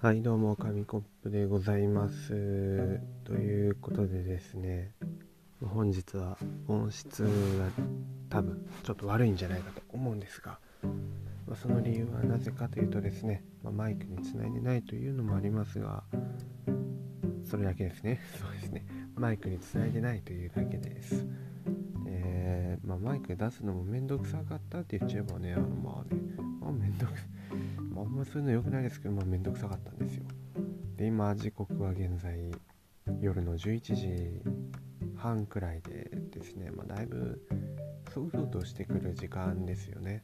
はいどうも紙コップでございます。ということでですね本日は音質が多分ちょっと悪いんじゃないかと思うんですが、まあ、その理由はなぜかというとですね、まあ、マイクにつないでないというのもありますがそれだけですね。そうですね。マイクにつないでないというだけです。えー、まあ、マイク出すのもめんどくさかったって言っちゃえばねあのまあねまあめんどくさまあ、んまそういうの良くないですけど、まあ、めんどくさかったんですよ。で、今、時刻は現在、夜の11時半くらいでですね、まあ、だいぶ、そうそうとしてくる時間ですよね。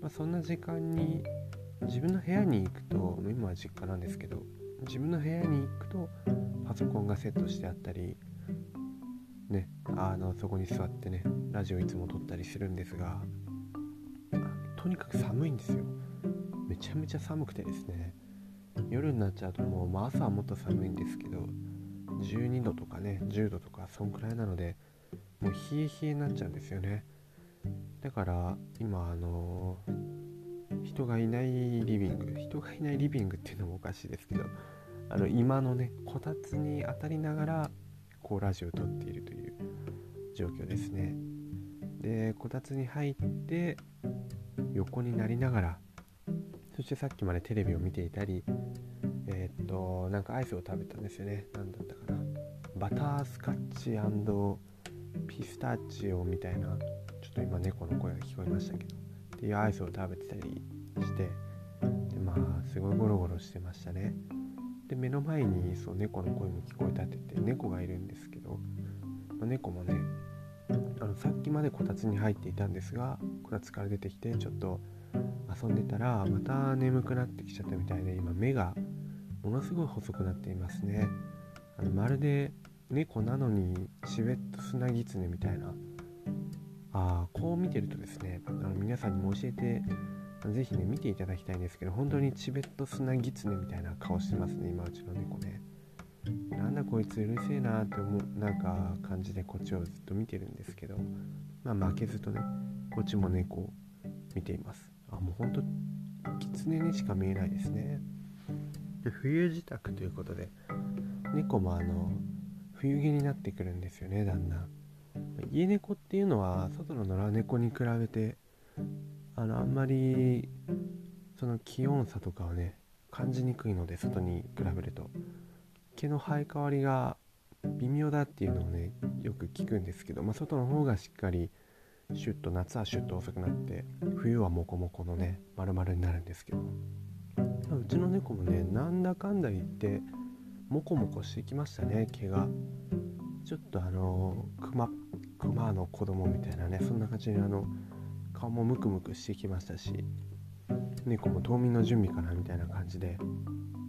まあ、そんな時間に、自分の部屋に行くと、今は実家なんですけど、自分の部屋に行くと、パソコンがセットしてあったり、ね、あのそこに座ってねラジオいつも撮ったりするんですがとにかく寒いんですよめちゃめちゃ寒くてですね。夜になっちゃうともう、まあ、朝はもっと寒いんですけど12度とかね10度とかそんくらいなのでもう冷え冷えになっちゃうんですよね。だから今あのー、人がいないリビング人がいないリビングっていうのもおかしいですけどあの今のねこたつに当たりながらこうラジオを撮っているという状況ですね。でこたつに入って横になりながらそしてさっきまでテレビを見ていたりえー、っとなんかアイスを食べたんですよね。何だったかな。バタースカッチピスタチオみたいなちょっと今猫の声が聞こえましたけど。っていうアイスを食べてたりしてでまあすごいゴロゴロしてましたね。で目の前にそう猫の声も聞こえたって言って猫がいるんですけど、まあ、猫もねあのさっきまでこたつに入っていたんですがこたつから出てきてちょっと遊んでたらまた眠くなってきちゃったみたいで今目がものすごい細くなっていますね。あのまるで猫なのにチベットスナギツネみたいな。あこう見てるとですねあの皆さんにも教えて是非ね見ていただきたいんですけど本当にチベットスナギツネみたいな顔してますね今うちの猫ね。なんだこいつうるせえなって思うなんか感じでこっちをずっと見てるんですけどまあ負けずとねこっちも猫を見ています。あもうほんと狐にしか見えないですね。で冬支度ということで猫もあの冬毛になってくるんですよねだんだん。家猫っていうのは外の野良猫に比べてあのあんまりその気温差とかをね感じにくいので外に比べると。毛の生え変わりが微妙だっていうのをねよく聞くんですけど、まあ、外の方がしっかりシュッと夏はシュッと遅くなって冬はモコモコのね丸々になるんですけど。うちの猫もねなんだかんだ言ってモコモコしてきましたね毛が。ちょっとあのクマクマの子供みたいなねそんな感じにあの顔もムクムクしてきましたし猫も冬眠の準備かなみたいな感じで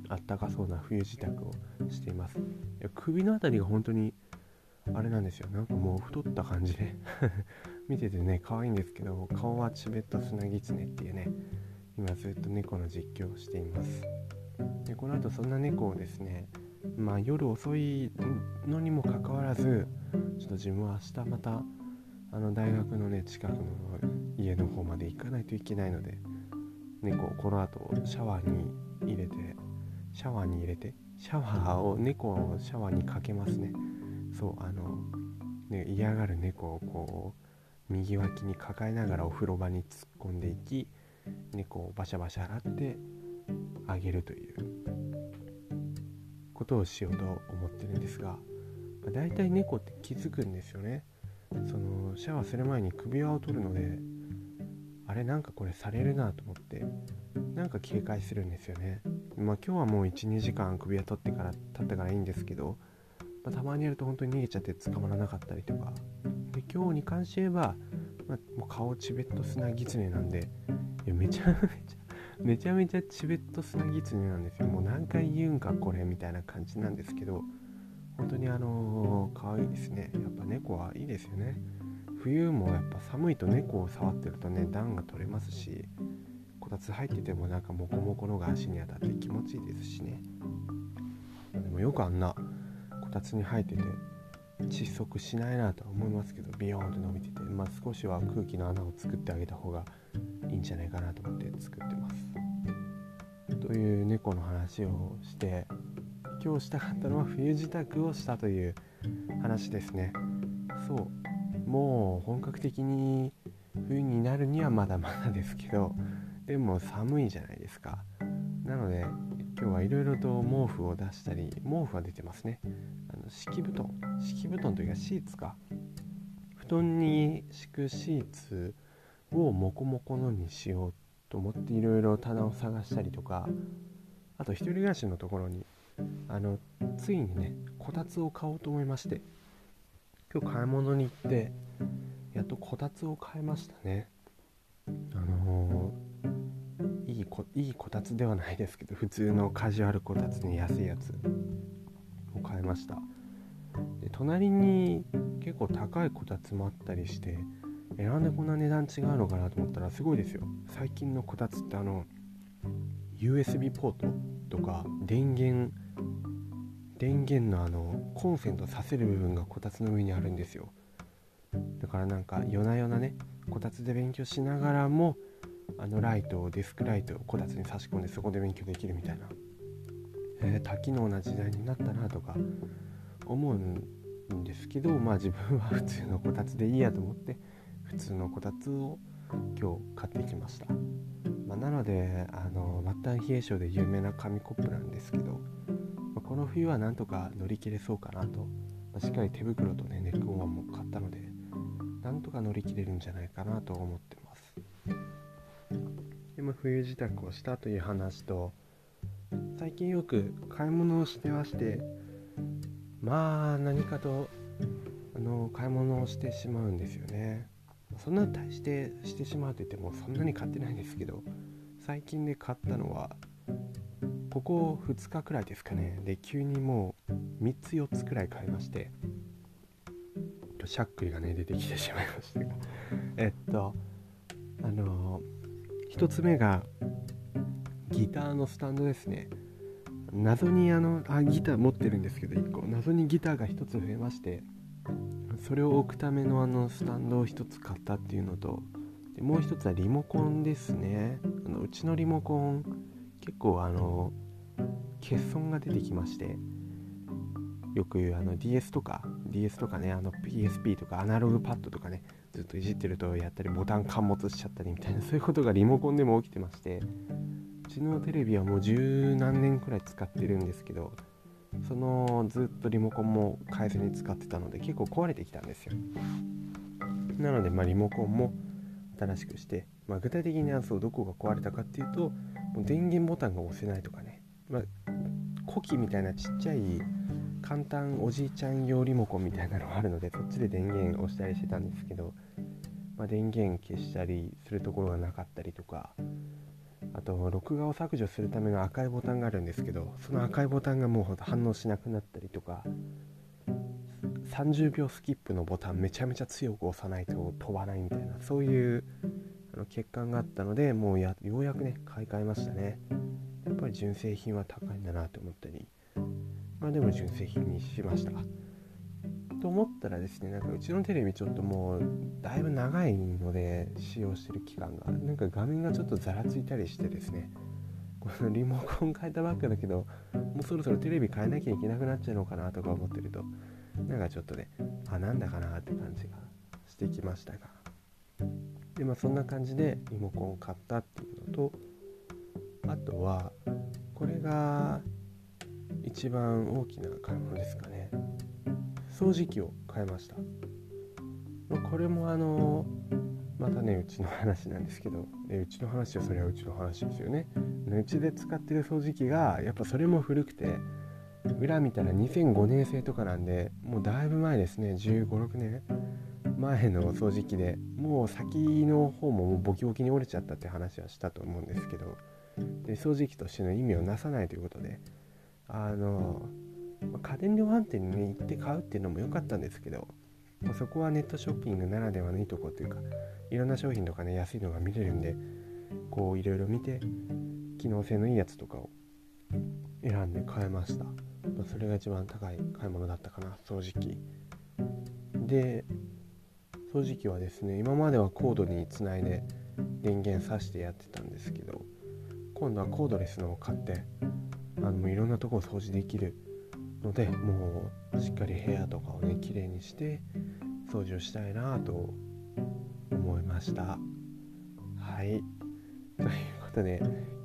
あったかそうな冬支度をしています。首の辺りが本当にあれなんですよ。なんかもう太った感じで。見ててね可愛いんですけど顔はチベットスナギツネっていうね今ずっと猫の実況をしています。でこの後そんな猫をですねまあ夜遅いのにもかかわらずちょっと自分は明日またあの大学のね近くの家の方まで行かないといけないので猫をこの後シャワーに入れてシャワーに入れてシャワーを猫をシャワーにかけますね。そうあの、ね、嫌がる猫をこう右脇に抱えながらお風呂場に突っ込んでいき猫をバシャバシャ洗ってあげるということをしようと思ってるんですが、まあ、大体猫って気づくんですよね。そのシャワーする前に首輪を取るのであれなんかこれされるなと思ってなんか警戒するんですよね。まあ今日はもう12時間首輪取ってから経ったからいいんですけどまあ、たまにやると本当に逃げちゃって捕まらなかったりとかで今日に関して言えば、ま、もう顔チベットスナギツネなんでいやめちゃめちゃめちゃめちゃチベットスナギツネなんですよ。もう何回言うんかこれみたいな感じなんですけど本当にあのー、可愛いですね。やっぱ猫はいいですよね。冬もやっぱ寒いと猫を触ってるとね暖が取れますしこたつ入っててもなんかモコモコのが足に当たって気持ちいいですしね。でもよくあんなこたつに生えてて窒息しないなと思いますけどビヨーンと伸びてて、まあ、少しは空気の穴を作ってあげた方がいいんじゃないかなと思って作ってます。という猫の話をして今日したかったのは冬支度をしたという話ですね。そう。もう本格的に冬になるにはまだまだですけどでも寒いじゃないですか。なので今日はいろいろと毛布を出したり毛布は出てますね。あの敷布団。敷布団というかシーツか。布団に敷くシーツをモコモコのにしようと思っていろいろ棚を探したりとか。あと一人暮らしのところにあのついにねこたつを買おうと思いまして。今日買い物に行ってやっとこたつを買いましたね。あのー、こいいこたつではないですけど普通のカジュアルこたつに安いやつ。を買いました。で隣に結構高いこたつもあったりしてえなんでこんな値段違うのかなと思ったらすごいですよ。最近のこたつってあの USB ポートとか電源電源のあのコンセントさせる部分がこたつの上にあるんですよ。だからなんか夜な夜なねこたつで勉強しながらもあのライトをデスクライトをこたつに差し込んでそこで勉強できるみたいな、えー、多機能な時代になったなとか思うんですけどまあ自分は普通のこたつでいいやと思って普通のこたつを今日買ってきました、まあ、なのであの末端冷え性で有名な紙コップなんですけどこの冬はなんとか乗り切れそうかなと、まあ、しっかり手袋とねネックウォーマーも買ったのでなんとか乗り切れるんじゃないかなと思ってますでも冬支度をしたという話と最近よく買い物をしてましてまあ何かとあの買い物をしてしまうんですよね。そんなに対してしてしまうと言ってもそんなに買ってないんですけど最近で買ったのはここ2日くらいですかね。で急にもう3つ4つくらい買いましてしゃっくりがね出てきてしまいましたがえっとあの1つ目がギターのスタンドですね。謎にあのあギター持ってるんですけど1個。謎にギターが1つ増えましてそれを置くためのあのスタンドを1つ買ったっていうのとでもう1つはリモコンですね。あのうちのリモコン結構あの欠損が出てきましてよく言うあの DS とか DS とかねあの PSP とかアナログパッドとかねずっといじってるとやったりボタン陥没しちゃったりみたいな そういうことがリモコンでも起きてましてうちのテレビはもう十何年くらい使ってるんですけどそのずっとリモコンも変えずに使ってたので結構壊れてきたんですよ。なのでまあリモコンも新しくして、まあ、具体的にはそうどこが壊れたかっていうともう電源ボタンが押せないとかね、まあ、古希みたいなちっちゃい簡単おじいちゃん用リモコンみたいなのがあるのでそっちで電源押したりしてたんですけど、まあ、電源消したりするところがなかったりとかあと録画を削除するための赤いボタンがあるんですけどその赤いボタンがもう反応しなくなったりとか30秒スキップのボタンめちゃめちゃ強く押さないと飛ばないみたいなそういう欠陥があったのでもうようやくね買い替えましたね。やっぱり純正品は高いんだなと思ったりまあでも純正品にしました。と思ったらですねなんかうちのテレビちょっともうだいぶ長いので使用してる期間がなんか画面がちょっとざらついたりしてですね。このリモコン変えたばっかだけどもうそろそろテレビ変えなきゃいけなくなっちゃうのかなとか思ってるとなんかちょっとねあなんだかなって感じがしてきましたが。でまあそんな感じでリモコンを買ったっていうのとあとはこれが一番大きな買い物ですかね。掃除機を買いました。これもあのまたねうちの話なんですけどうちの話はそれはうちの話ですよね。うちで使ってる掃除機がやっぱそれも古くて裏見たら2005年製とかなんでもうだいぶ前ですね。1 5 6年前の掃除機でもう先の方もボキボキに折れちゃったって話はしたと思うんですけどで掃除機としての意味をなさないということであの家電量販店に、行って買うっていうのも良かったんですけど、まあ、そこはネットショッピングならではのいいとこというかいろんな商品とかね安いのが見れるんでこういろいろ見て機能性のいいやつとかを選んで買いました、まあ、それが一番高い買い物だったかな掃除機。で掃除機はですね今まではコードにつないで電源挿してやってたんですけど今度はコードレスのを買ってあのいろんなとこを掃除できるのでもうしっかり部屋とかをね綺麗にして掃除をしたいなと思いました。はい。ということで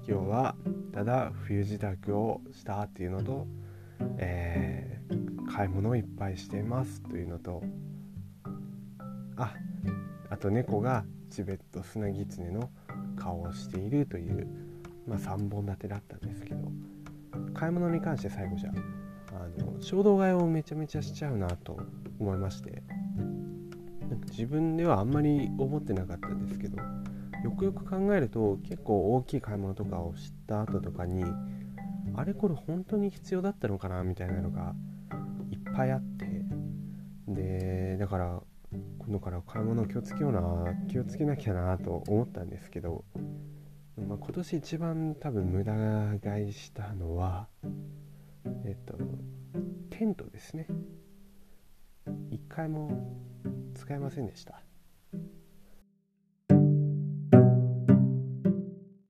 今日はただ冬支度をしたっていうのと、えー、買い物をいっぱいしていますというのとああと猫がチベットスナギツネの顔をしているという、まあ、3本立てだったんです買い物に関して最後じゃあの衝動買いをめちゃめちゃしちゃうなと思いまして。なんか自分ではあんまり思ってなかったんですけどよくよく考えると結構大きい買い物とかを知った後とかにあれこれ本当に必要だったのかなみたいなのがいっぱいあって。でだから今度から買い物気をつけような気をつけなきゃなと思ったんですけど、まあ、今年一番多分無駄買いしたのはえっとテントですね。一回も使えませんでした。